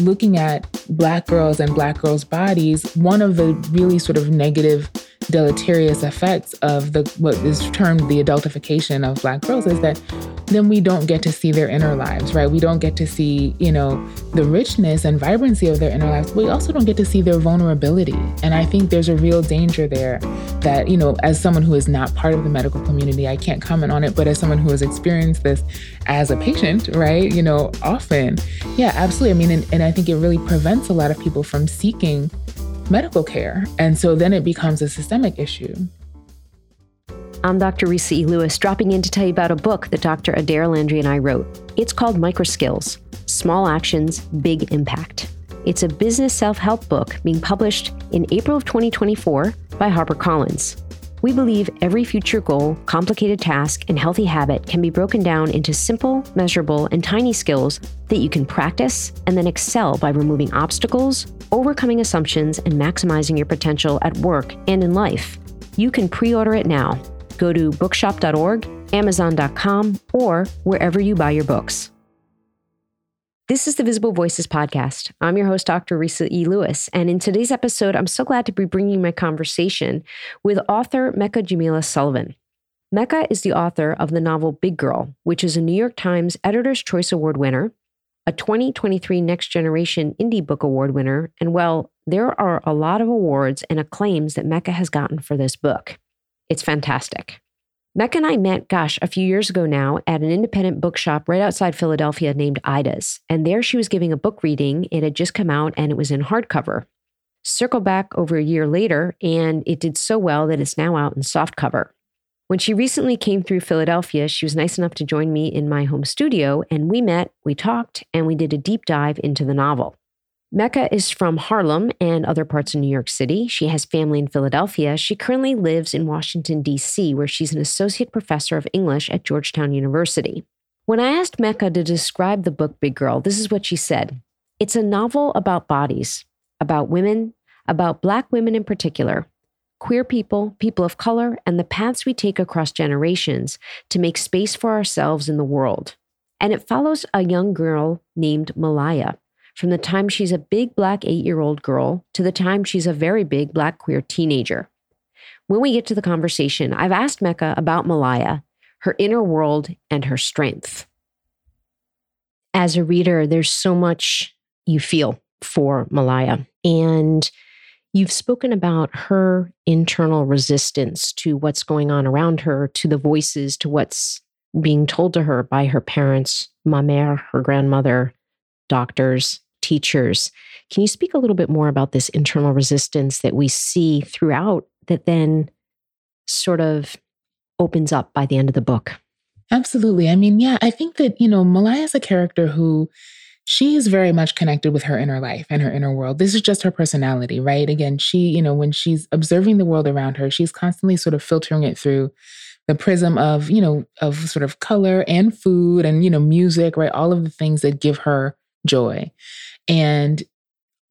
looking at Black girls and Black girls' bodies, one of the really sort of negative deleterious effects of the what is termed the adultification of black girls is that then we don't get to see their inner lives right? We don't get to see you know the richness and vibrancy of their inner lives. We also don't get to see their vulnerability. And i think there's a real danger there that you know as someone who is not part of the medical community i can't comment on it. But as someone who has experienced this as a patient right you know often yeah absolutely. I mean and, and i think it really prevents a lot of people from seeking medical care. And so then it becomes a systemic issue. I'm Dr. Risa E. Lewis, dropping in to tell you about a book that Dr. Adair Landry and I wrote. It's called Microskills Small Actions, Big Impact. It's a business self help book being published in April of 2024 by HarperCollins. We believe every future goal, complicated task, and healthy habit can be broken down into simple, measurable, and tiny skills that you can practice and then excel by removing obstacles, overcoming assumptions, and maximizing your potential at work and in life. You can pre order it now. Go to bookshop.org, amazon.com, or wherever you buy your books. This is the Visible Voices podcast. I'm your host, Dr. Risa E. Lewis. And in today's episode, I'm so glad to be bringing my conversation with author Mecca Jamilah Sullivan. Mecca is the author of the novel Big Girl, which is a New York Times Editor's Choice Award winner, a 2023 Next Generation Indie Book Award winner, and well, there are a lot of awards and acclaims that Mecca has gotten for this book. It's fantastic. Mecca and I met, gosh, a few years ago now at an independent bookshop right outside Philadelphia named Ida's. And there she was giving a book reading. It had just come out and it was in hardcover. Circle back over a year later, and it did so well that it's now out in softcover. When she recently came through Philadelphia, she was nice enough to join me in my home studio, and we met, we talked, and we did a deep dive into the novel. Mecca is from Harlem and other parts of New York City. She has family in Philadelphia. She currently lives in Washington, D.C., where she's an associate professor of English at Georgetown University. When I asked Mecca to describe the book Big Girl, this is what she said It's a novel about bodies, about women, about Black women in particular, queer people, people of color, and the paths we take across generations to make space for ourselves in the world. And it follows a young girl named Malaya from the time she's a big black eight year old girl to the time she's a very big black queer teenager. When we get to the conversation, I've asked Mecca about Malaya, her inner world, and her strength. As a reader, there's so much you feel for Malaya. And you've spoken about her internal resistance to what's going on around her, to the voices, to what's being told to her by her parents, ma mère, her grandmother, doctors, teachers. Can you speak a little bit more about this internal resistance that we see throughout that then sort of opens up by the end of the book? Absolutely. I mean, yeah, I think that, you know, Malaya is a character who she is very much connected with her inner life and her inner world. This is just her personality, right? Again, she, you know, when she's observing the world around her, she's constantly sort of filtering it through the prism of, you know, of sort of color and food and, you know, music, right? All of the things that give her joy. And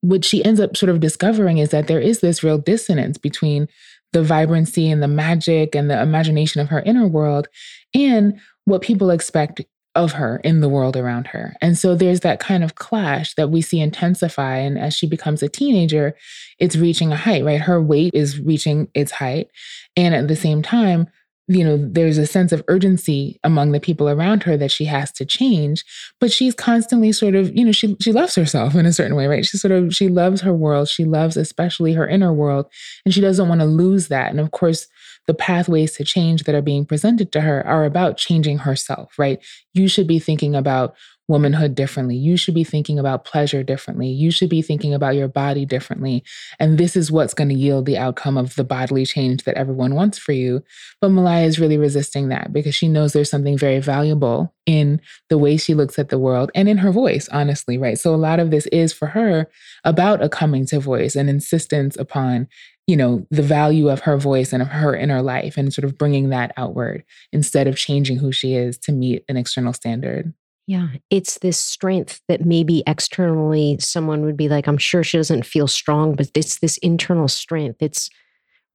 what she ends up sort of discovering is that there is this real dissonance between the vibrancy and the magic and the imagination of her inner world and what people expect of her in the world around her. And so there's that kind of clash that we see intensify. And as she becomes a teenager, it's reaching a height, right? Her weight is reaching its height. And at the same time, you know, there's a sense of urgency among the people around her that she has to change, but she's constantly sort of, you know, she she loves herself in a certain way, right? She sort of she loves her world, she loves especially her inner world, and she doesn't want to lose that. And of course, the pathways to change that are being presented to her are about changing herself, right? You should be thinking about womanhood differently. You should be thinking about pleasure differently. You should be thinking about your body differently. And this is what's going to yield the outcome of the bodily change that everyone wants for you. But Malaya is really resisting that because she knows there's something very valuable in the way she looks at the world and in her voice, honestly, right? So a lot of this is for her about a coming to voice and insistence upon you know the value of her voice and of her inner life and sort of bringing that outward instead of changing who she is to meet an external standard yeah, it's this strength that maybe externally someone would be like, I'm sure she doesn't feel strong, but it's this internal strength. It's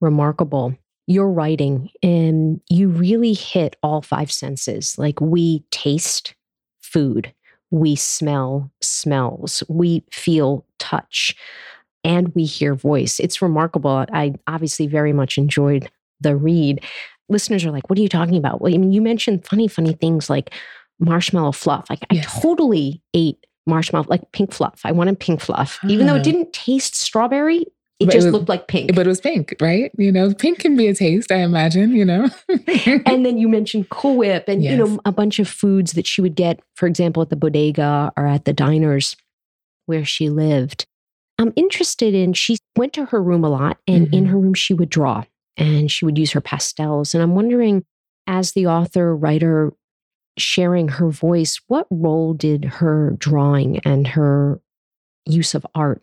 remarkable. You're writing and you really hit all five senses. Like we taste food, we smell smells, we feel touch, and we hear voice. It's remarkable. I obviously very much enjoyed the read. Listeners are like, what are you talking about? Well, I mean, you mentioned funny, funny things like marshmallow fluff. Like, yes. I totally ate marshmallow, like pink fluff. I wanted pink fluff, even though it ah. didn't taste strawberry. It but just it was, looked like pink. But it was pink, right? You know, pink can be a taste, I imagine, you know. and then you mentioned Cool Whip and, yes. you know, a bunch of foods that she would get, for example, at the bodega or at the diners where she lived. I'm interested in, she went to her room a lot, and mm-hmm. in her room, she would draw and she would use her pastels. And I'm wondering, as the author, writer, sharing her voice, what role did her drawing and her use of art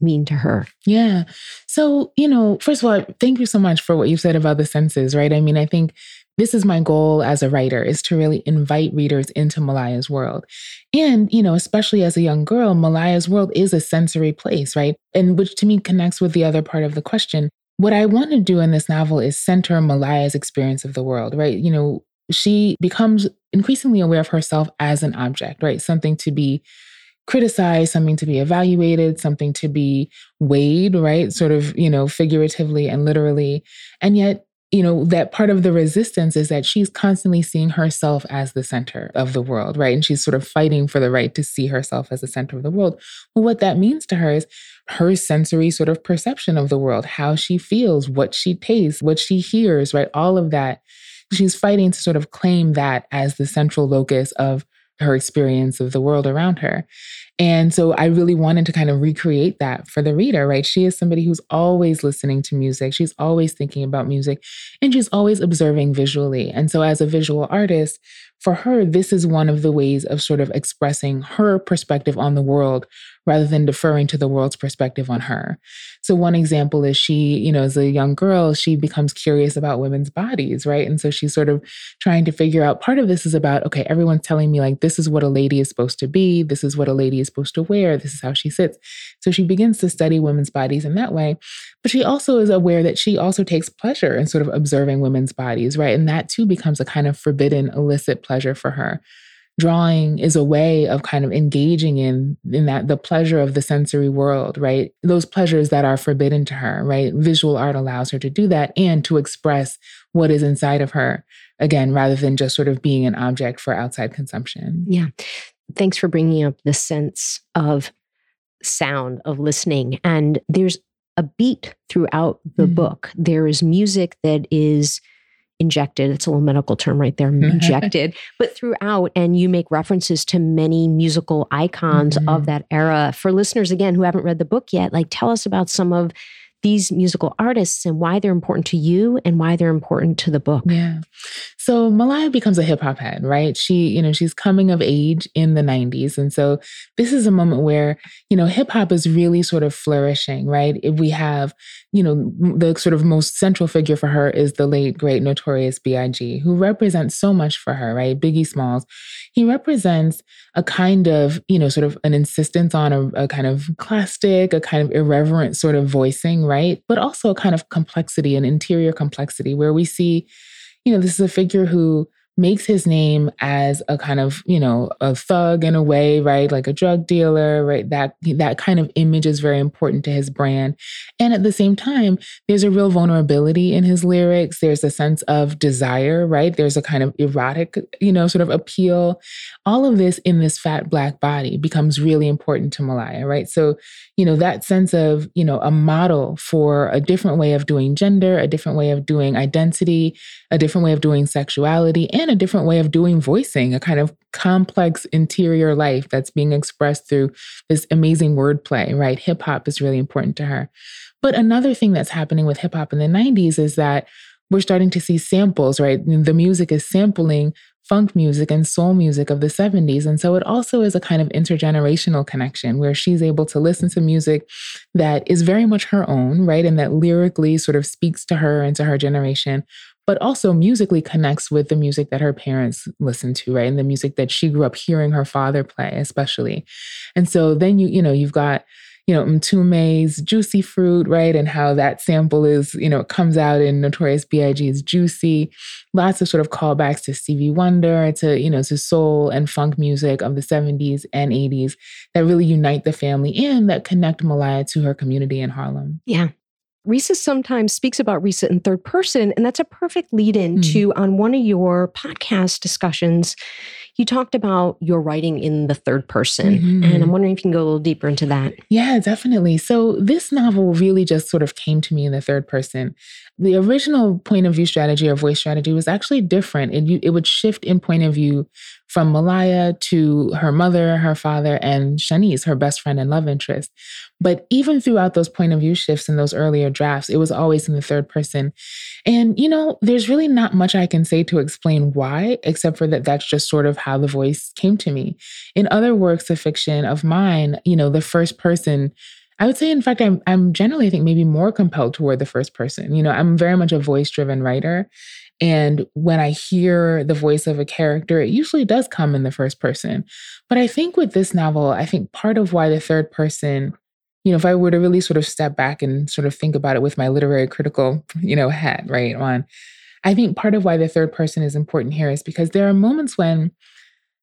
mean to her? Yeah. So, you know, first of all, thank you so much for what you said about the senses, right? I mean, I think this is my goal as a writer is to really invite readers into Malaya's world. And, you know, especially as a young girl, Malaya's world is a sensory place, right? And which to me connects with the other part of the question. What I want to do in this novel is center Malaya's experience of the world, right? You know, she becomes increasingly aware of herself as an object, right? Something to be criticized, something to be evaluated, something to be weighed, right? Sort of, you know, figuratively and literally. And yet, you know, that part of the resistance is that she's constantly seeing herself as the center of the world, right? And she's sort of fighting for the right to see herself as the center of the world. Well, what that means to her is her sensory sort of perception of the world, how she feels, what she tastes, what she hears, right? All of that. She's fighting to sort of claim that as the central locus of her experience of the world around her. And so I really wanted to kind of recreate that for the reader, right? She is somebody who's always listening to music. She's always thinking about music and she's always observing visually. And so as a visual artist, for her, this is one of the ways of sort of expressing her perspective on the world rather than deferring to the world's perspective on her. So one example is she, you know, as a young girl, she becomes curious about women's bodies, right? And so she's sort of trying to figure out part of this is about, okay, everyone's telling me like this is what a lady is supposed to be, this is what a lady is supposed to wear, this is how she sits. So she begins to study women's bodies in that way. But she also is aware that she also takes pleasure in sort of observing women's bodies, right? And that too becomes a kind of forbidden, illicit pleasure for her drawing is a way of kind of engaging in in that the pleasure of the sensory world right? Those pleasures that are forbidden to her right? Visual art allows her to do that and to express what is inside of her again rather than just sort of being an object for outside consumption. Yeah. Thanks for bringing up the sense of sound of listening. And there's a beat throughout the mm-hmm. book. There is music that is injected. It's a little medical term right there, injected, but throughout. And you make references to many musical icons mm-hmm. of that era. For listeners, again, who haven't read the book yet, like tell us about some of these musical artists and why they're important to you and why they're important to the book. Yeah. So Malaya becomes a hip hop head, right? She, you know, she's coming of age in the 90s. And so this is a moment where, you know, hip hop is really sort of flourishing, right? If we have, you know, the sort of most central figure for her is the late, great, notorious B.I.G., who represents so much for her, right? Biggie Smalls. He represents a kind of, you know, sort of an insistence on a, a kind of plastic, a kind of irreverent sort of voicing, right? But also a kind of complexity, an interior complexity where we see, you know, this is a figure who makes his name as a kind of you know a thug in a way right? Like a drug dealer right? That that kind of image is very important to his brand. And at the same time there's a real vulnerability in his lyrics. There's a sense of desire right? There's a kind of erotic you know sort of appeal. All of this in this fat black body becomes really important to Malaya right? So you know that sense of you know a model for a different way of doing gender a different way of doing identity a different way of doing sexuality and a different way of doing voicing, a kind of complex interior life that's being expressed through this amazing wordplay, right? Hip hop is really important to her. But another thing that's happening with hip hop in the 90s is that we're starting to see samples, right? The music is sampling funk music and soul music of the 70s. And so it also is a kind of intergenerational connection where she's able to listen to music that is very much her own, right? And that lyrically sort of speaks to her and to her generation, but also musically connects with the music that her parents listened to, right? And the music that she grew up hearing her father play, especially. And so then you, you know, you've got, you know, Mtume's juicy fruit, right? And how that sample is, you know, comes out in Notorious B.I.G.'s Juicy. Lots of sort of callbacks to Stevie Wonder, to, you know, to soul and funk music of the 70s and 80s that really unite the family and that connect Malaya to her community in Harlem. Yeah. Risa sometimes speaks about Risa in third person, and that's a perfect lead in mm. to on one of your podcast discussions you talked about your writing in the third person, mm-hmm. and I'm wondering if you can go a little deeper into that. Yeah, definitely. So, this novel really just sort of came to me in the third person. The original point of view strategy or voice strategy was actually different. It, it would shift in point of view from Malaya to her mother, her father, and Shanice, her best friend and love interest. But even throughout those point of view shifts in those earlier drafts, it was always in the third person. And, you know, there's really not much I can say to explain why, except for that that's just sort of how the voice came to me. In other works of fiction of mine, you know, the first person I would say, in fact, I'm I'm generally, I think, maybe more compelled toward the first person. You know, I'm very much a voice driven writer, and when I hear the voice of a character, it usually does come in the first person. But I think with this novel, I think part of why the third person, you know, if I were to really sort of step back and sort of think about it with my literary critical, you know, hat, right, on, I think part of why the third person is important here is because there are moments when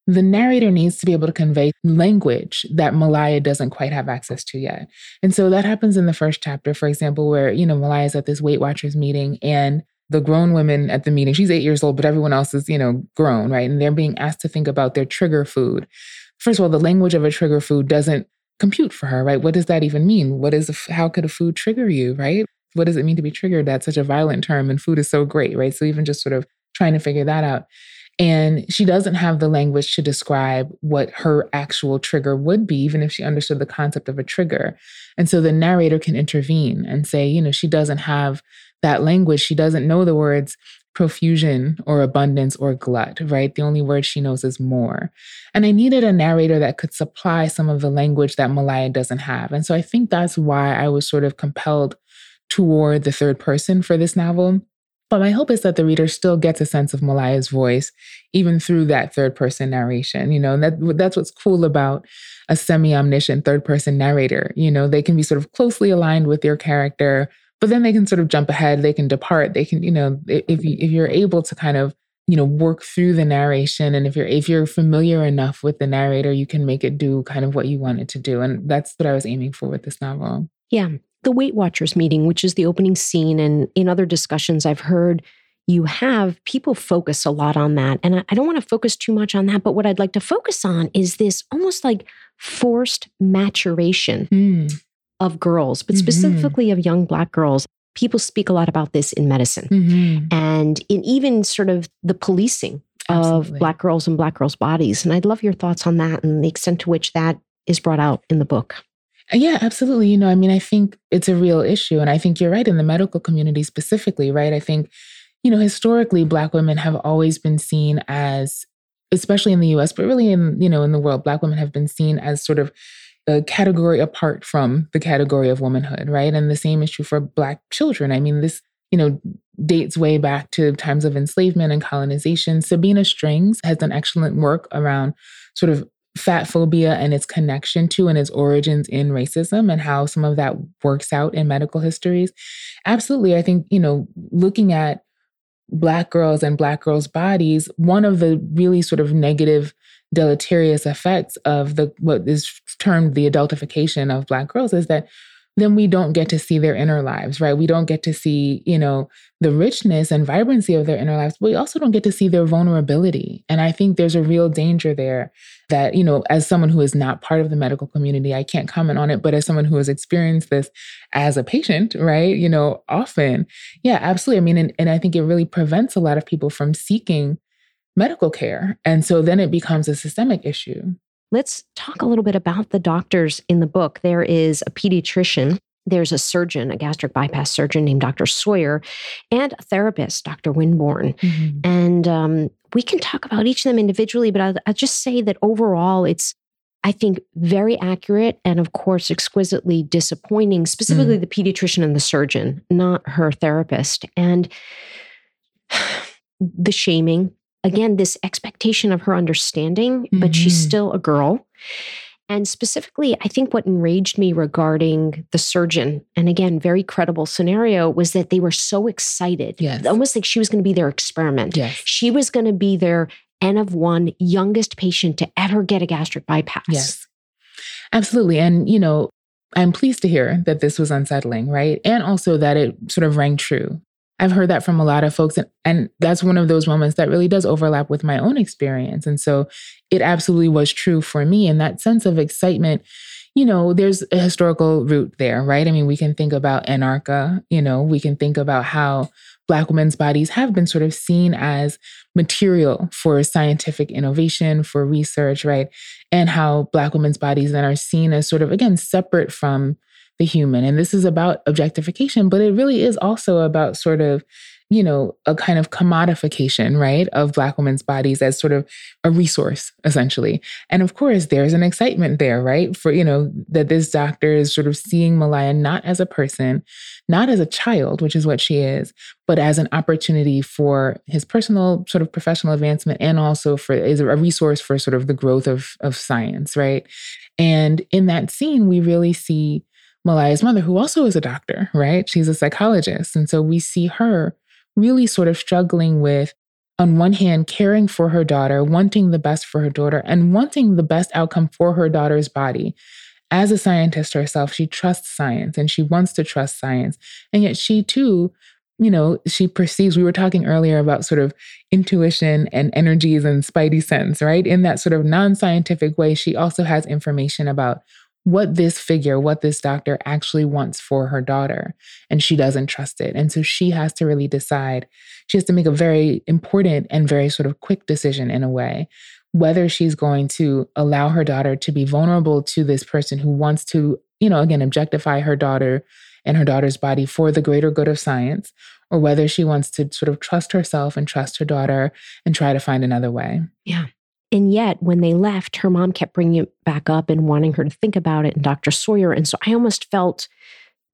the narrator needs to be able to convey language that Malaya doesn't quite have access to yet. And so that happens in the first chapter, for example, where, you know, Malaya's at this Weight Watchers meeting and the grown women at the meeting, she's eight years old, but everyone else is, you know, grown, right? And they're being asked to think about their trigger food. First of all, the language of a trigger food doesn't compute for her, right? What does that even mean? What is, a, how could a food trigger you, right? What does it mean to be triggered? That's such a violent term, and food is so great, right? So even just sort of trying to figure that out. And she doesn't have the language to describe what her actual trigger would be, even if she understood the concept of a trigger. And so the narrator can intervene and say, you know, she doesn't have that language. She doesn't know the words profusion or abundance or glut, right? The only word she knows is more. And I needed a narrator that could supply some of the language that Malaya doesn't have. And so I think that's why I was sort of compelled toward the third person for this novel. But my hope is that the reader still gets a sense of Malaya's voice, even through that third person narration. You know, and that, that's what's cool about a semi omniscient third person narrator. You know, they can be sort of closely aligned with your character, but then they can sort of jump ahead they can depart they can you know if you, if you're able to kind of you know work through the narration and if you're if you're familiar enough with the narrator you can make it do kind of what you want it to do and that's what i was aiming for with this novel. Yeah. The weight watchers meeting which is the opening scene and in other discussions i've heard you have people focus a lot on that and i, I don't want to focus too much on that but what i'd like to focus on is this almost like forced maturation. Mm of girls, but mm-hmm. specifically of young Black girls. People speak a lot about this in medicine mm-hmm. and in even sort of the policing Absolutely. of Black girls and Black girls' bodies. And I'd love your thoughts on that and the extent to which that is brought out in the book. Yeah, absolutely. You know, I mean, I think it's a real issue. And I think you're right in the medical community specifically, right? I think, you know, historically, Black women have always been seen as, especially in the US, but really in, you know, in the world, Black women have been seen as sort of a category apart from the category of womanhood, right? And the same is true for Black children. I mean, this, you know, dates way back to times of enslavement and colonization. Sabrina Strings has done excellent work around sort of fat phobia and its connection to and its origins in racism and how some of that works out in medical histories. Absolutely. I think, you know, looking at Black girls and Black girls' bodies, one of the really sort of negative deleterious effects of the what is termed the adultification of black girls is that then we don't get to see their inner lives, right? We don't get to see, you know, the richness and vibrancy of their inner lives. But we also don't get to see their vulnerability. And I think there's a real danger there that, you know, as someone who is not part of the medical community, I can't comment on it, but as someone who has experienced this as a patient, right? You know, often, yeah, absolutely. I mean, and, and I think it really prevents a lot of people from seeking medical care. And so then it becomes a systemic issue. Let's talk a little bit about the doctors in the book. There is a pediatrician, there's a surgeon, a gastric bypass surgeon named Dr. Sawyer, and a therapist, Dr. Winborn. Mm-hmm. And um, we can talk about each of them individually, but I'll, I'll just say that overall, it's I think very accurate and, of course, exquisitely disappointing, specifically mm. the pediatrician and the surgeon, not her therapist. And the shaming, again, this expectation of her understanding, mm-hmm. but she's mm-hmm. still a girl. And specifically, I think what enraged me regarding the surgeon, and again, very credible scenario, was that they were so excited. Yes. Almost like she was going to be their experiment. Yes. She was going to be their N of one youngest patient to ever get a gastric bypass. Yes. Absolutely. And, you know, I'm pleased to hear that this was unsettling, right? And also that it sort of rang true. I've heard that from a lot of folks. And, and that's one of those moments that really does overlap with my own experience. And so it absolutely was true for me. And that sense of excitement, you know, there's a historical root there, right? I mean, we can think about Anarcha, you know, we can think about how Black women's bodies have been sort of seen as material for scientific innovation, for research, right? And how Black women's bodies then are seen as sort of, again, separate from the human. And this is about objectification, but it really is also about sort of you know, a kind of commodification, right, of Black women's bodies as sort of a resource, essentially. And of course, there's an excitement there, right, for, you know, that this doctor is sort of seeing Malaya not as a person, not as a child, which is what she is, but as an opportunity for his personal sort of professional advancement and also for is a resource for sort of the growth of, of science, right? And in that scene, we really see Malaya's mother, who also is a doctor, right? She's a psychologist. And so we see her really sort of struggling with, on one hand, caring for her daughter, wanting the best for her daughter, and wanting the best outcome for her daughter's body. As a scientist herself, she trusts science and she wants to trust science. And yet she too, you know, she perceives, we were talking earlier about sort of intuition and energies and spidey sense, right? In that sort of non scientific way, she also has information about what this figure, what this doctor actually wants for her daughter. And she doesn't trust it. And so she has to really decide. She has to make a very important and very sort of quick decision in a way whether she's going to allow her daughter to be vulnerable to this person who wants to, you know, again, objectify her daughter and her daughter's body for the greater good of science, or whether she wants to sort of trust herself and trust her daughter and try to find another way. Yeah. And yet, when they left, her mom kept bringing it back up and wanting her to think about it and Dr. Sawyer. And so I almost felt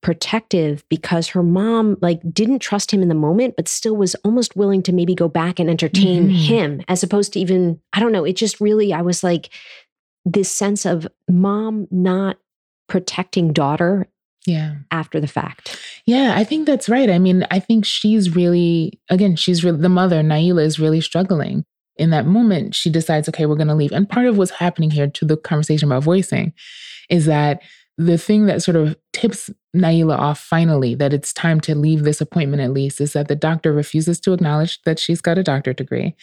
protective because her mom like didn't trust him in the moment but still was almost willing to maybe go back and entertain mm-hmm. him as opposed to even I don't know it just really I was like this sense of mom not protecting daughter yeah after the fact yeah i think that's right i mean i think she's really again she's really the mother naila is really struggling in that moment, she decides, okay, we're going to leave. And part of what's happening here to the conversation about voicing is that the thing that sort of tips Naila off finally that it's time to leave this appointment at least is that the doctor refuses to acknowledge that she's got a doctorate degree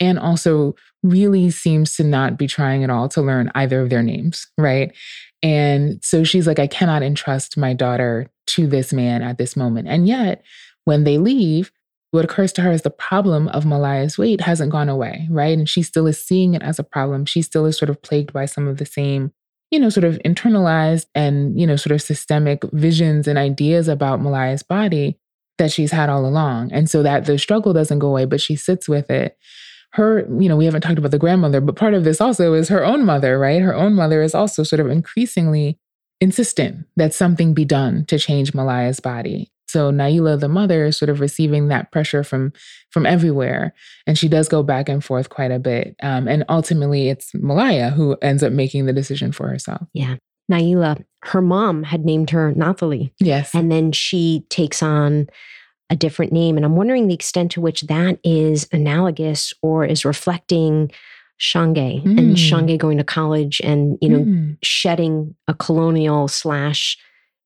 and also really seems to not be trying at all to learn either of their names, right? And so she's like, I cannot entrust my daughter to this man at this moment. And yet, when they leave, what occurs to her is the problem of Malaya's weight hasn't gone away, right? And she still is seeing it as a problem. She still is sort of plagued by some of the same, you know, sort of internalized and, you know, sort of systemic visions and ideas about Malaya's body that she's had all along. And so that the struggle doesn't go away, but she sits with it. Her, you know, we haven't talked about the grandmother, but part of this also is her own mother, right? Her own mother is also sort of increasingly insistent that something be done to change Malaya's body. So Naila, the mother, is sort of receiving that pressure from from everywhere, and she does go back and forth quite a bit. Um, and ultimately, it's Malaya who ends up making the decision for herself. Yeah, Naila, her mom had named her Nathalie. Yes, and then she takes on a different name, and I'm wondering the extent to which that is analogous or is reflecting Shange mm. and Shange going to college and you know mm. shedding a colonial slash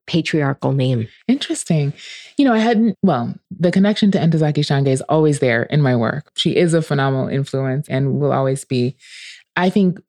patriarchal name. Interesting. You know, I hadn't, well, the connection to Ntozake Shange is always there in my work. She is a phenomenal influence and will always be. I think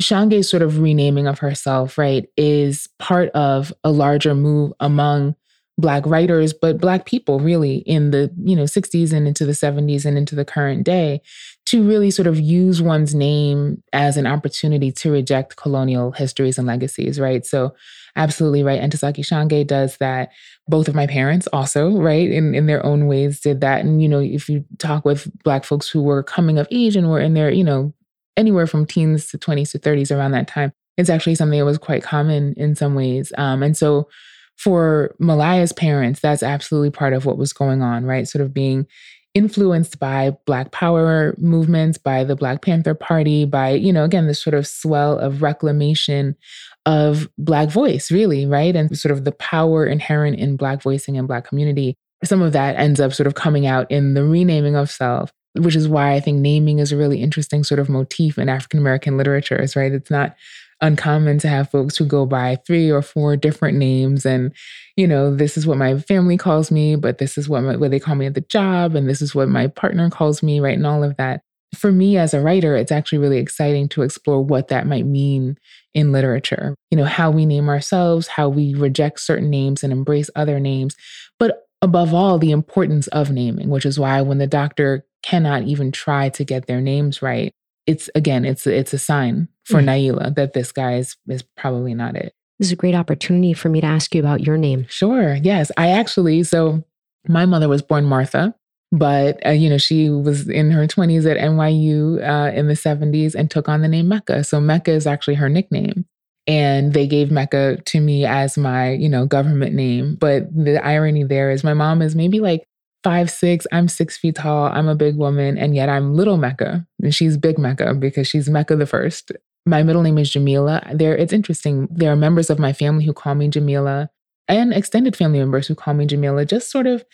Shange's sort of renaming of herself, right, is part of a larger move among black writers but black people really in the you know 60s and into the 70s and into the current day to really sort of use one's name as an opportunity to reject colonial histories and legacies right so absolutely right. Ntozake Shange does that. Both of my parents also, right, in, in their own ways did that. And, you know, if you talk with Black folks who were coming of age and were in their, you know, anywhere from teens to 20s to 30s around that time, it's actually something that was quite common in some ways. Um, and so for Malaya's parents, that's absolutely part of what was going on, right? Sort of being influenced by Black Power movements, by the Black Panther Party, by, you know, again, this sort of swell of reclamation of Black voice, really, right? And sort of the power inherent in Black voicing and Black community. Some of that ends up sort of coming out in the renaming of self, which is why I think naming is a really interesting sort of motif in African American literatures, right? It's not uncommon to have folks who go by three or four different names. And you know this is what my family calls me but this is what, my, what they call me at the job and this is what my partner calls me right and all of that. For me as a writer it's actually really exciting to explore what that might mean in literature. You know how we name ourselves how we reject certain names and embrace other names but above all the importance of naming which is why when the doctor cannot even try to get their names right it's again it's it's a sign for mm. Naila that this guy is is probably not it. This is a great opportunity for me to ask you about your name. Sure. Yes, I actually so my mother was born Martha, but uh, you know she was in her 20s at NYU uh, in the 70s and took on the name Mecca. So Mecca is actually her nickname. And they gave Mecca to me as my, you know, government name. But the irony there is my mom is maybe like five six i'm six feet tall i'm a big woman and yet i'm little mecca. And she's big mecca because she's mecca the first. My middle name is jamilah. There it's interesting. There are members of my family who call me jamilah and extended family members who call me jamilah just sort of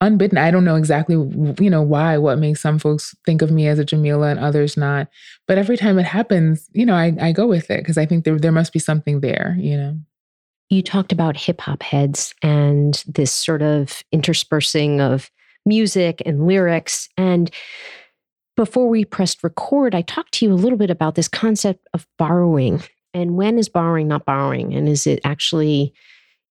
unbidden. I don't know exactly you know why what makes some folks think of me as a jamilah and others not. But every time it happens you know i, I go with it because i think there, there must be something there you know? You talked about hip hop heads and this sort of interspersing of music and lyrics. And before we pressed record, I talked to you a little bit about this concept of borrowing and when is borrowing not borrowing? And is it actually,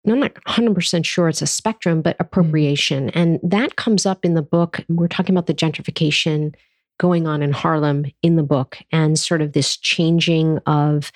I'm not 100% sure it's a spectrum, but mm. appropriation. And that comes up in the book. We're talking about the gentrification going on in Harlem in the book and sort of this changing of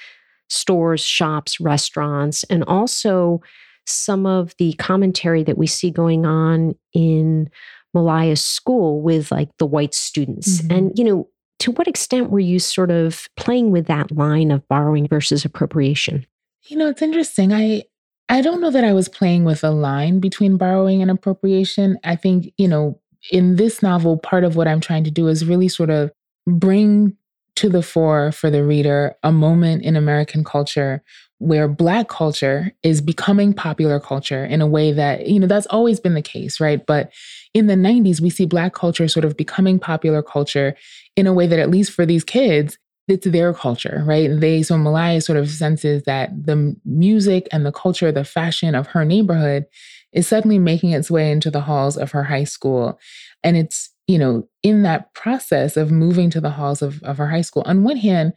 stores, shops, restaurants, and also some of the commentary that we see going on in Malaya's school with like the white students. Mm-hmm. And, you know, to what extent were you sort of playing with that line of borrowing versus appropriation? You know, it's interesting. I I don't know that I was playing with a line between borrowing and appropriation. I think, you know, in this novel, part of what I'm trying to do is really sort of bring to the fore for the reader a moment in American culture where Black culture is becoming popular culture in a way that, you know, that's always been the case, right? But in the 90s, we see Black culture sort of becoming popular culture in a way that, at least for these kids, it's their culture, right? They, so Malaya sort of senses that the music and the culture, the fashion of her neighborhood is suddenly making its way into the halls of her high school. And it's, you know, in that process of moving to the halls of, of her high school, on one hand,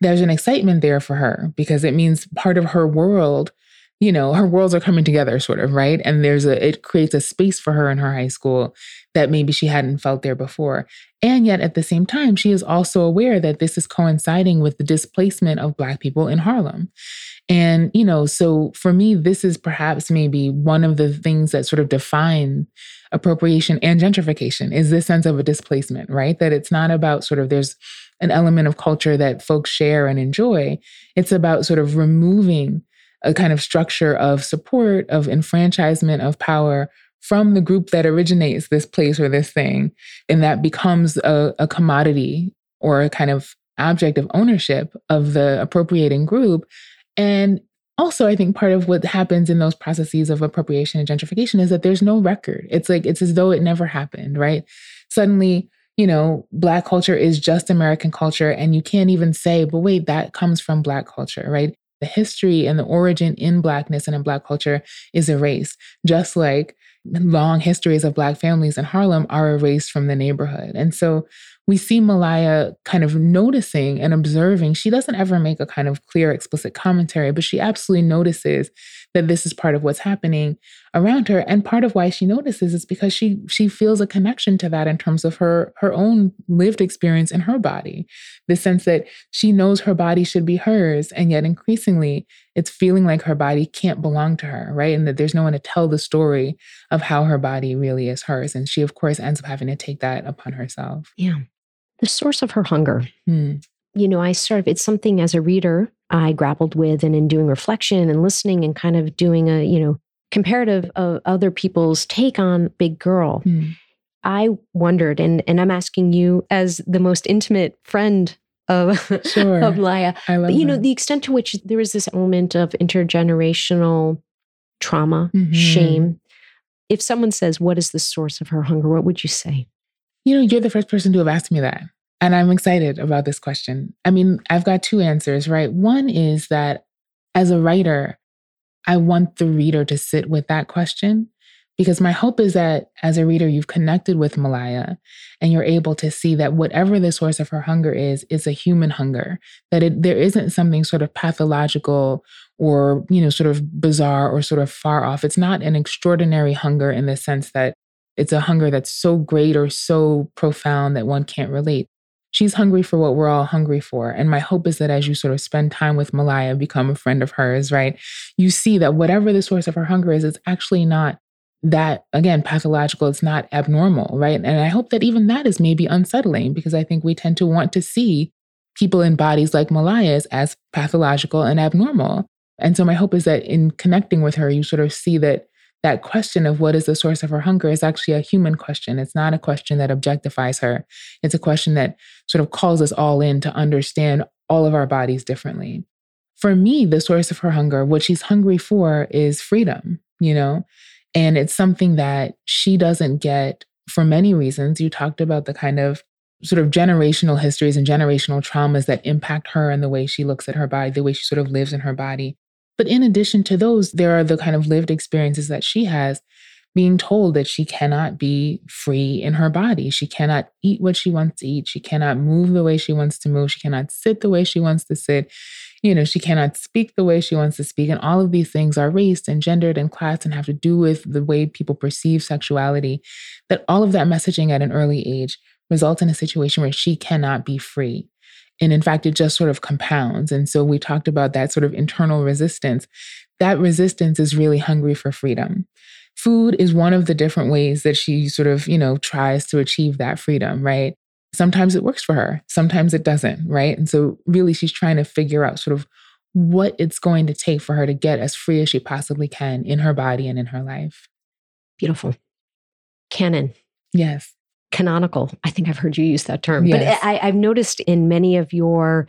there's an excitement there for her because it means part of her world you know her worlds are coming together sort of right? And there's a it creates a space for her in her high school that maybe she hadn't felt there before. And yet at the same time she is also aware that this is coinciding with the displacement of black people in harlem. And you know so for me this is perhaps maybe one of the things that sort of define appropriation and gentrification is this sense of a displacement right? That it's not about sort of there's an element of culture that folks share and enjoy. It's about sort of removing a kind of structure of support, of enfranchisement, of power from the group that originates this place or this thing. And that becomes a, a commodity or a kind of object of ownership of the appropriating group. And also, I think part of what happens in those processes of appropriation and gentrification is that there's no record. It's like, it's as though it never happened, right? Suddenly, you know, Black culture is just American culture. And you can't even say, but wait, that comes from Black culture, right? The history and the origin in Blackness and in Black culture is erased, just like long histories of Black families in Harlem are erased from the neighborhood. And so we see Malaya kind of noticing and observing. She doesn't ever make a kind of clear, explicit commentary, but she absolutely notices that this is part of what's happening around her. And part of why she notices is because she she feels a connection to that in terms of her her own lived experience in her body. The sense that she knows her body should be hers, and yet increasingly it's feeling like her body can't belong to her, right? And that there's no one to tell the story of how her body really is hers. And she, of course, ends up having to take that upon herself. Yeah. The source of her hunger. Hmm. You know, I sort of, it's something as a reader I grappled with and in doing reflection and listening and kind of doing a, you know, comparative of other people's take on Big Girl. Hmm. I wondered, and, and I'm asking you as the most intimate friend of, sure. of I love you know, the extent to which there is this element of intergenerational trauma, mm-hmm. shame. If someone says, What is the source of her hunger? What would you say? You know, you're the first person to have asked me that. And I'm excited about this question. I mean, I've got two answers, right? One is that as a writer, I want the reader to sit with that question because my hope is that as a reader, you've connected with Malaya and you're able to see that whatever the source of her hunger is, is a human hunger, that it, there isn't something sort of pathological or, you know, sort of bizarre or sort of far off. It's not an extraordinary hunger in the sense that it's a hunger that's so great or so profound that one can't relate. She's hungry for what we're all hungry for. And my hope is that as you sort of spend time with Malaya, become a friend of hers, right? You see that whatever the source of her hunger is, it's actually not that again pathological it's not abnormal right and i hope that even that is maybe unsettling because i think we tend to want to see people in bodies like malaya's as pathological and abnormal and so my hope is that in connecting with her you sort of see that that question of what is the source of her hunger is actually a human question it's not a question that objectifies her it's a question that sort of calls us all in to understand all of our bodies differently for me the source of her hunger what she's hungry for is freedom you know and it's something that she doesn't get for many reasons. You talked about the kind of sort of generational histories and generational traumas that impact her and the way she looks at her body, the way she sort of lives in her body. But in addition to those, there are the kind of lived experiences that she has being told that she cannot be free in her body. She cannot eat what she wants to eat. She cannot move the way she wants to move. She cannot sit the way she wants to sit you know, she cannot speak the way she wants to speak. And all of these things are race and gendered and class and have to do with the way people perceive sexuality. That all of that messaging at an early age results in a situation where she cannot be free. And in fact, it just sort of compounds. And so we talked about that sort of internal resistance. That resistance is really hungry for freedom. Food is one of the different ways that she sort of, you know, tries to achieve that freedom, right? Sometimes it works for her, sometimes it doesn't, right? And so, really, she's trying to figure out sort of what it's going to take for her to get as free as she possibly can in her body and in her life. Beautiful. Canon. Yes. Canonical. I think I've heard you use that term. Yes. But I, I've noticed in many of your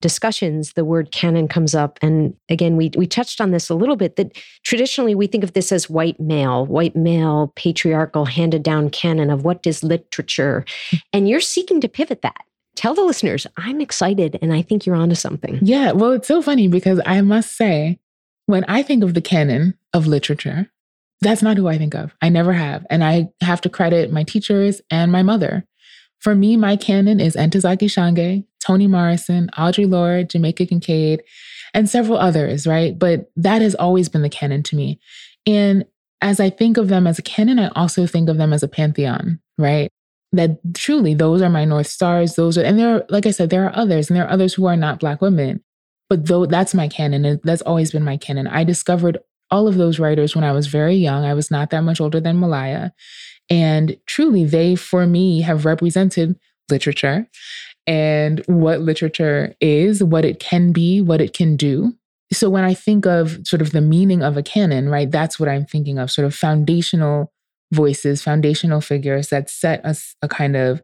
discussions, the word canon comes up. And again, we, we touched on this a little bit that traditionally we think of this as white male, white male, patriarchal, handed down canon of what is literature. Hmm. And you're seeking to pivot that. Tell the listeners, I'm excited and I think you're onto something. Yeah. Well, it's so funny because I must say, when I think of the canon of literature, that's not who I think of. I never have. And I have to credit my teachers and my mother. For me, my canon is Ntozake Shange, Toni Morrison, Audre Lorde, Jamaica Kincaid, and several others, right? But that has always been the canon to me. And as I think of them as a canon, I also think of them as a pantheon, right? That truly those are my North Stars. Those are, and there are, like I said, there are others, and there are others who are not Black women. But though that's my canon, and that's always been my canon. I discovered all of those writers when I was very young. I was not that much older than Malaya. And truly, they, for me, have represented literature and what literature is, what it can be, what it can do. So when I think of sort of the meaning of a canon, right, that's what I'm thinking of sort of foundational voices, foundational figures that set us a kind of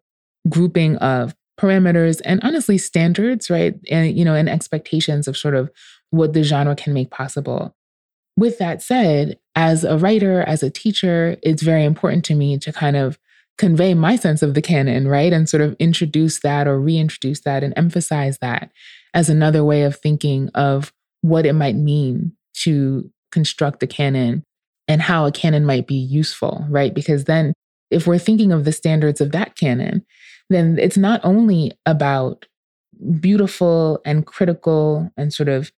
grouping of parameters and honestly standards, right? And, you know, and expectations of sort of what the genre can make possible. With that said, as a writer, as a teacher, it's very important to me to kind of convey my sense of the canon, right? And sort of introduce that or reintroduce that and emphasize that as another way of thinking of what it might mean to construct the canon and how a canon might be useful, right? Because then if we're thinking of the standards of that canon, then it's not only about beautiful and critical and sort of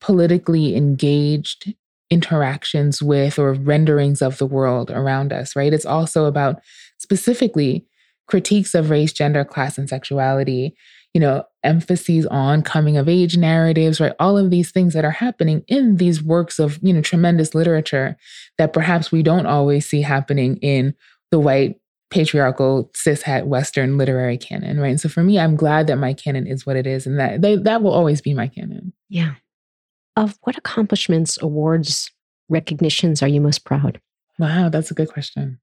politically engaged interactions with or renderings of the world around us, right? It's also about specifically critiques of race, gender, class, and sexuality, you know, emphases on coming of age narratives, right? All of these things that are happening in these works of, you know, tremendous literature that perhaps we don't always see happening in the white patriarchal cis cishet western literary canon right and so for me i'm glad that my canon is what it is and that they, that will always be my canon yeah of what accomplishments, awards, recognitions are you most proud? Wow, that's a good question.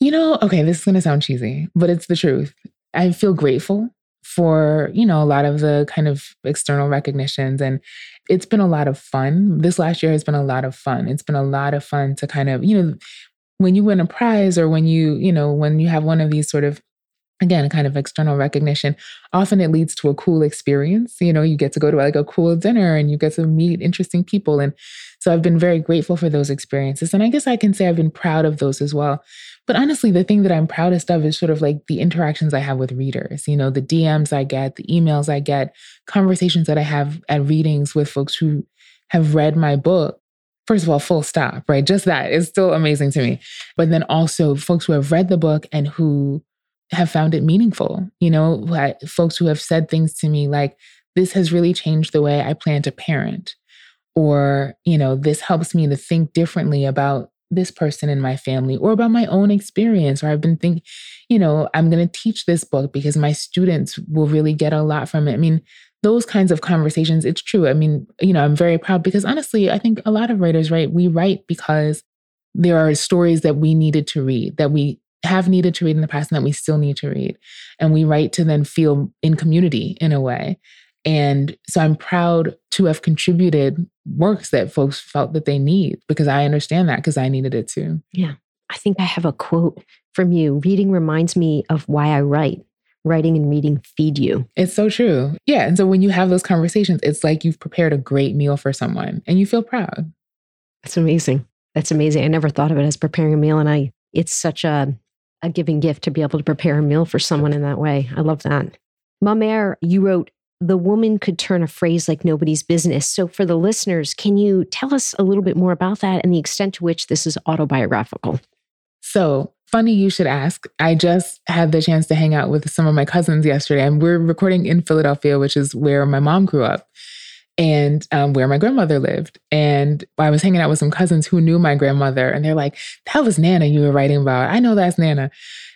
You know, okay, this is going to sound cheesy, but it's the truth. I feel grateful for, you know, a lot of the kind of external recognitions and it's been a lot of fun. This last year has been a lot of fun. It's been a lot of fun to kind of, you know, when you win a prize or when you, you know, when you have one of these sort of again kind of external recognition often it leads to a cool experience. You know you get to go to like a cool dinner and you get to meet interesting people. And so i've been very grateful for those experiences. And i guess i can say i've been proud of those as well. But honestly the thing that i'm proudest of is sort of like the interactions i have with readers. You know the dms i get the emails i get conversations that i have at readings with folks who have read my book. First of all, full stop, right? Just that is still amazing to me. But then also folks who have read the book and who have found it meaningful. You know, folks who have said things to me like, this has really changed the way I plan to parent. Or, you know, this helps me to think differently about this person in my family or about my own experience. Or I've been thinking, you know, I'm going to teach this book because my students will really get a lot from it. I mean, those kinds of conversations, it's true. I mean, you know, I'm very proud because honestly, I think a lot of writers, right, we write because there are stories that we needed to read, that we have needed to read in the past and that we still need to read. And we write to then feel in community in a way. And so I'm proud to have contributed works that folks felt that they need because I understand that because I needed it too. Yeah. I think I have a quote from you. Reading reminds me of why I write. Writing and reading feed you. It's so true. Yeah. And so when you have those conversations, it's like you've prepared a great meal for someone and you feel proud. That's amazing. That's amazing. I never thought of it as preparing a meal. And I, it's such a, a giving gift to be able to prepare a meal for someone in that way. I love that. Ma Mère, you wrote, the woman could turn a phrase like nobody's business. So, for the listeners, can you tell us a little bit more about that and the extent to which this is autobiographical? So, funny you should ask. I just had the chance to hang out with some of my cousins yesterday, and we're recording in Philadelphia, which is where my mom grew up and um, where my grandmother lived. And I was hanging out with some cousins who knew my grandmother, and they're like, That was Nana you were writing about. I know that's Nana.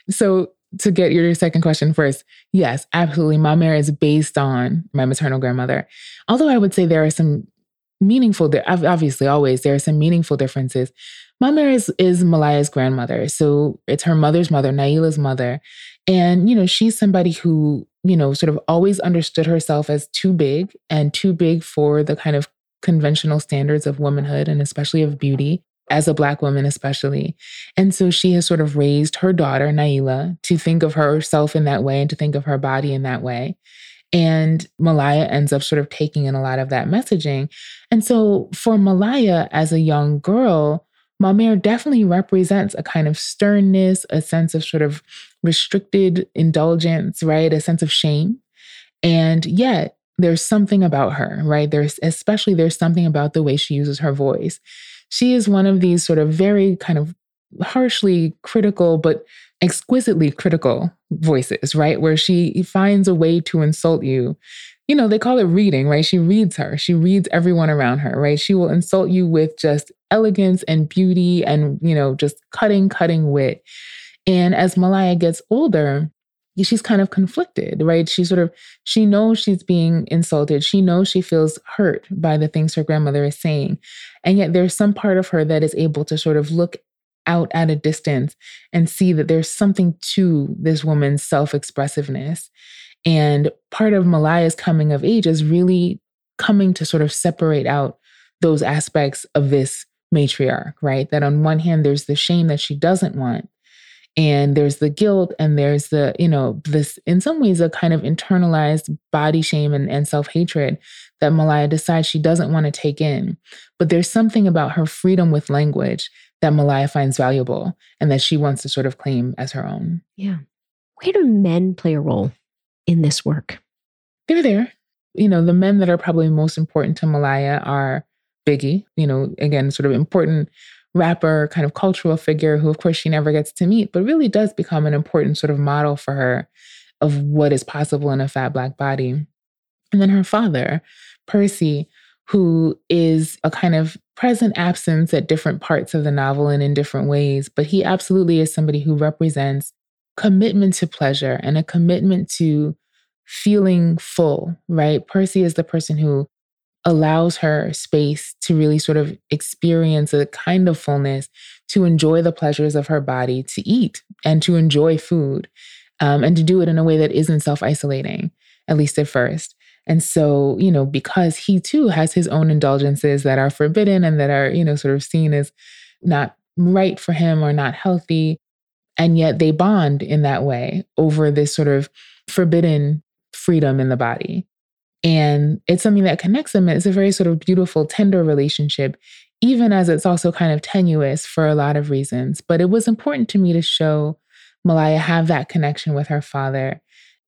So, to get your second question first, yes, absolutely. Ma Mère is based on my maternal grandmother. Although I would say there are some meaningful, obviously, always, there are some meaningful differences. Ma Mère is, is Malaya's grandmother. So it's her mother's mother, Naila's mother. And, you know, she's somebody who you know, sort of always understood herself as too big and too big for the kind of conventional standards of womanhood and especially of beauty as a Black woman, especially. And so she has sort of raised her daughter, Naila, to think of herself in that way and to think of her body in that way. And Malaya ends up sort of taking in a lot of that messaging. And so for Malaya as a young girl, Ma Mère definitely represents a kind of sternness, a sense of sort of restricted indulgence, right? A sense of shame. And yet, there's something about her, right? There's especially there's something about the way she uses her voice. She is one of these sort of very kind of harshly critical, but exquisitely critical voices, right? Where she finds a way to insult you you know, they call it reading, right? She reads her. She reads everyone around her, right? She will insult you with just elegance and beauty and, you know, just cutting, cutting wit. And as Malaya gets older, she's kind of conflicted, right? She sort of she knows she's being insulted. She knows she feels hurt by the things her grandmother is saying. And yet there's some part of her that is able to sort of look out at a distance and see that there's something to this woman's self-expressiveness. And part of Malaya's coming of age is really coming to sort of separate out those aspects of this matriarch, right? That on one hand, there's the shame that she doesn't want. And there's the guilt, and there's the, you know, this, in some ways, a kind of internalized body shame and, and self hatred that Malaya decides she doesn't want to take in. But there's something about her freedom with language that Malaya finds valuable and that she wants to sort of claim as her own. Yeah. Where do men play a role in this work? They're there. You know, the men that are probably most important to Malaya are Biggie, you know, again, sort of important rapper, kind of cultural figure who, of course, she never gets to meet, but really does become an important sort of model for her of what is possible in a fat Black body. And then her father, Percy, who is a kind of present absence at different parts of the novel and in different ways, but he absolutely is somebody who represents commitment to pleasure and a commitment to feeling full, right? Percy is the person who allows her space to really sort of experience a kind of fullness, to enjoy the pleasures of her body, to eat and to enjoy food, um, and to do it in a way that isn't self isolating, at least at first. And so, you know, because he too has his own indulgences that are forbidden and that are, you know, sort of seen as not right for him or not healthy. And yet they bond in that way over this sort of forbidden freedom in the body. And it's something that connects them. It's a very sort of beautiful, tender relationship, even as it's also kind of tenuous for a lot of reasons. But it was important to me to show Malaya have that connection with her father.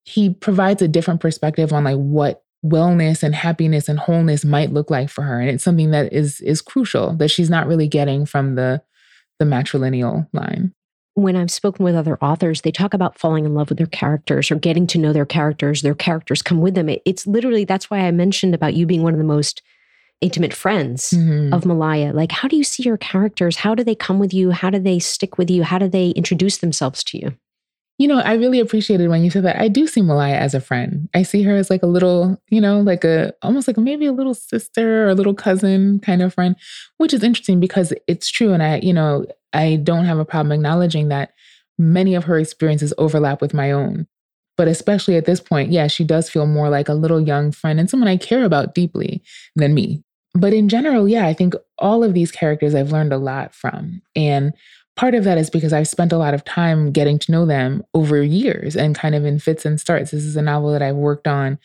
He provides a different perspective on like what wellness and happiness and wholeness might look like for her. And it's something that is is crucial that she's not really getting from the the matrilineal line when I've spoken with other authors, they talk about falling in love with their characters or getting to know their characters. Their characters come with them. It's literally that's why I mentioned about you being one of the most intimate friends mm-hmm. of Malaya. Like, how do you see your characters? How do they come with you? How do they stick with you? How do they introduce themselves to you? You know, I really appreciated when you said that. I do see Malaya as a friend. I see her as like a little, you know, like a almost like maybe a little sister or a little cousin kind of friend, which is interesting because it's true. And I, you know, I don't have a problem acknowledging that many of her experiences overlap with my own. But especially at this point, yeah, she does feel more like a little young friend and someone I care about deeply than me. But in general, yeah, I think all of these characters I've learned a lot from. And part of that is because I've spent a lot of time getting to know them over years and kind of in fits and starts. This is a novel that I've worked on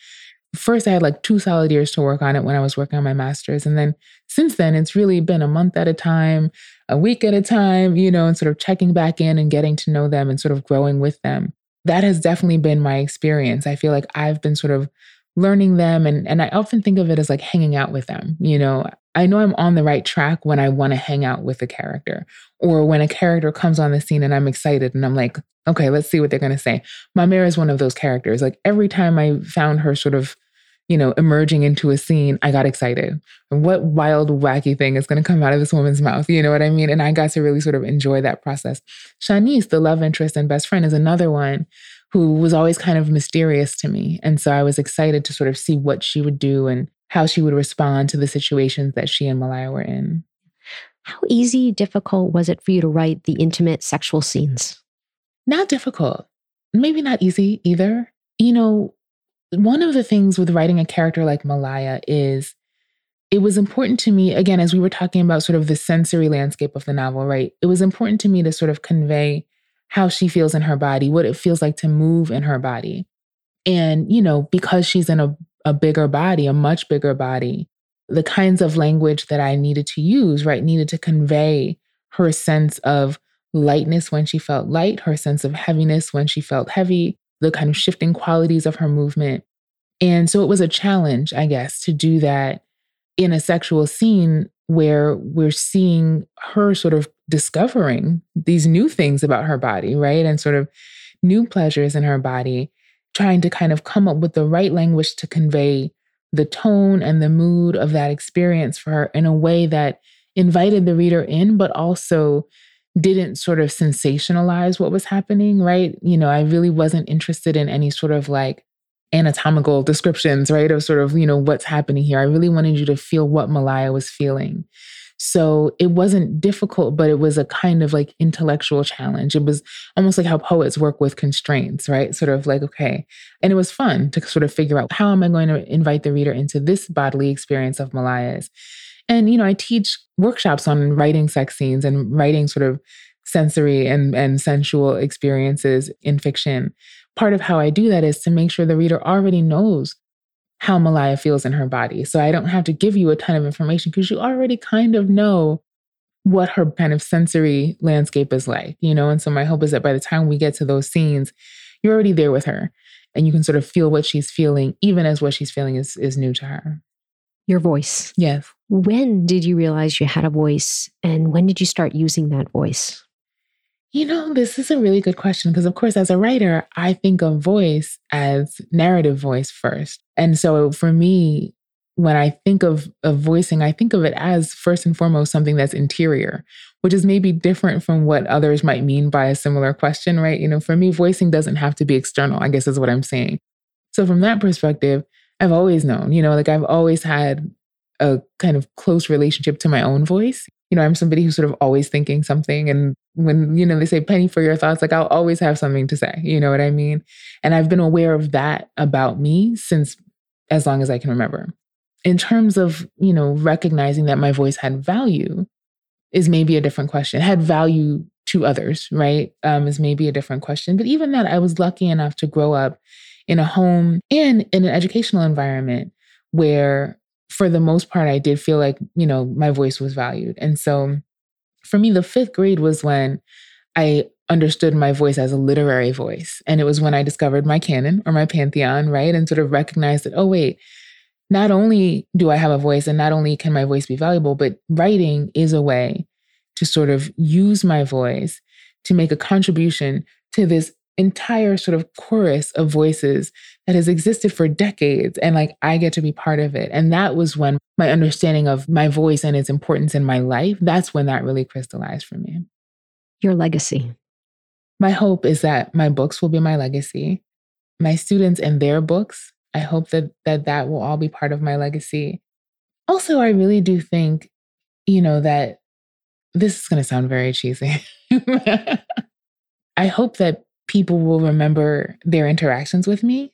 first I had like two solid years to work on it when I was working on my master's. And then since then, it's really been a month at a time, a week at a time, you know, and sort of checking back in and getting to know them and sort of growing with them. That has definitely been my experience. I feel like I've been sort of learning them and and I often think of it as like hanging out with them, you know. I know I'm on the right track when I want to hang out with a character or when a character comes on the scene and I'm excited and I'm like, okay, let's see what they're going to say. Mama is one of those characters. Like every time I found her sort of, you know, emerging into a scene, I got excited. What wild, wacky thing is going to come out of this woman's mouth? You know what I mean? And I got to really sort of enjoy that process. Shanice, the love interest and best friend, is another one who was always kind of mysterious to me. And so I was excited to sort of see what she would do and how she would respond to the situations that she and Malaya were in. How easy, difficult was it for you to write the intimate sexual scenes? Not difficult. Maybe not easy either. You know, one of the things with writing a character like Malaya is it was important to me, again, as we were talking about sort of the sensory landscape of the novel, right? It was important to me to sort of convey how she feels in her body, what it feels like to move in her body. And, you know, because she's in a, a bigger body, a much bigger body, the kinds of language that I needed to use, right, needed to convey her sense of lightness when she felt light, her sense of heaviness when she felt heavy, the kind of shifting qualities of her movement. And so it was a challenge, I guess, to do that in a sexual scene where we're seeing her sort of discovering these new things about her body, right? And sort of new pleasures in her body, trying to kind of come up with the right language to convey the tone and the mood of that experience for her in a way that invited the reader in, but also didn't sort of sensationalize what was happening, right? You know, I really wasn't interested in any sort of like anatomical descriptions, right? Of sort of, you know, what's happening here. I really wanted you to feel what Malaya was feeling. So it wasn't difficult, but it was a kind of like intellectual challenge. It was almost like how poets work with constraints, right? Sort of like, okay. And it was fun to sort of figure out how am I going to invite the reader into this bodily experience of Malaya's. And, you know, I teach workshops on writing sex scenes and writing sort of sensory and, and sensual experiences in fiction. Part of how I do that is to make sure the reader already knows how Malaya feels in her body. So I don't have to give you a ton of information because you already kind of know what her kind of sensory landscape is like, you know? And so my hope is that by the time we get to those scenes, you're already there with her and you can sort of feel what she's feeling, even as what she's feeling is, is new to her. Your voice. Yes. When did you realize you had a voice and when did you start using that voice? You know, this is a really good question because, of course, as a writer, I think of voice as narrative voice first. And so for me, when I think of, of voicing, I think of it as first and foremost something that's interior, which is maybe different from what others might mean by a similar question, right? You know, for me, voicing doesn't have to be external, I guess is what I'm saying. So from that perspective, I've always known, you know, like I've always had a kind of close relationship to my own voice. You know, I'm somebody who's sort of always thinking something. And when, you know, they say penny for your thoughts, like I'll always have something to say. You know what I mean? And I've been aware of that about me since as long as I can remember. In terms of, you know, recognizing that my voice had value is maybe a different question. It had value to others, right? Um, is maybe a different question. But even that, I was lucky enough to grow up in a home and in an educational environment where for the most part, I did feel like, you know, my voice was valued. And so for me, the fifth grade was when I understood my voice as a literary voice. And it was when I discovered my canon or my pantheon, right? And sort of recognized that, oh, wait, not only do I have a voice and not only can my voice be valuable, but writing is a way to sort of use my voice to make a contribution to this entire sort of chorus of voices that has existed for decades. And like I get to be part of it. And that was when my understanding of my voice and its importance in my life, that's when that really crystallized for me. Your legacy. My hope is that my books will be my legacy. My students and their books, I hope that that, that will all be part of my legacy. Also, I really do think, you know, that this is going to sound very cheesy. I hope that people will remember their interactions with me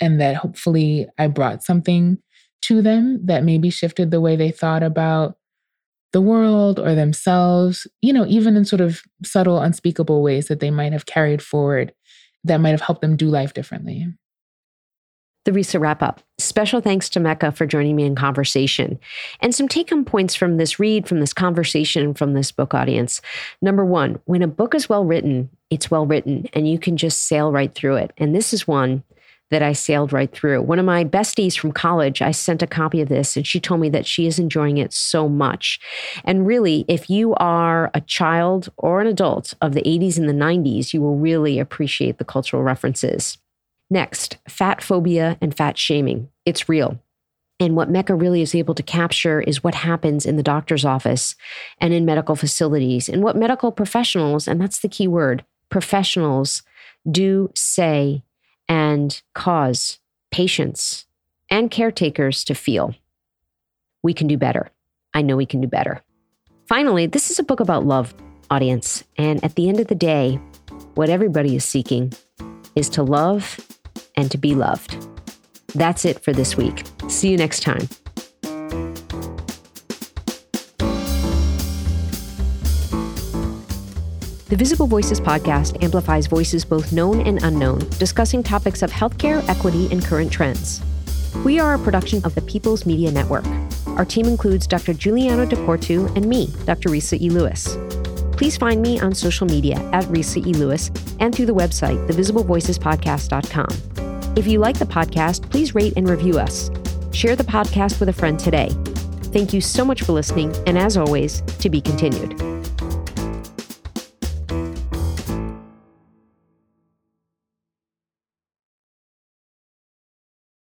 and that hopefully I brought something to them that maybe shifted the way they thought about the world or themselves, you know, even in sort of subtle, unspeakable ways that they might have carried forward that might have helped them do life differently the RISA wrap up. Special thanks to Mecca for joining me in conversation. And some take home points from this read, from this conversation, from this book audience. Number one, when a book is well written, it's well written and you can just sail right through it. And this is one that I sailed right through. One of my besties from college, I sent a copy of this and she told me that she is enjoying it so much. And really, if you are a child or an adult of the 80s and the 90s, you will really appreciate the cultural references. Next, fat phobia and fat shaming. It's real. And what Mecca really is able to capture is what happens in the doctor's office and in medical facilities, and what medical professionals, and that's the key word, professionals do say and cause patients and caretakers to feel. We can do better. I know we can do better. Finally, this is a book about love, audience. And at the end of the day, what everybody is seeking is to love and to be loved. That's it for this week. See you next time. The Visible Voices podcast amplifies voices both known and unknown, discussing topics of healthcare, equity, and current trends. We are a production of the People's Media Network. Our team includes Dr. Giuliano DePortu and me, Dr. Risa E. Lewis. Please find me on social media at Risa E. Lewis and through the website, thevisiblevoicespodcast.com. If you like the podcast, please rate and review us. Share the podcast with a friend today. Thank you so much for listening, and as always, to be continued.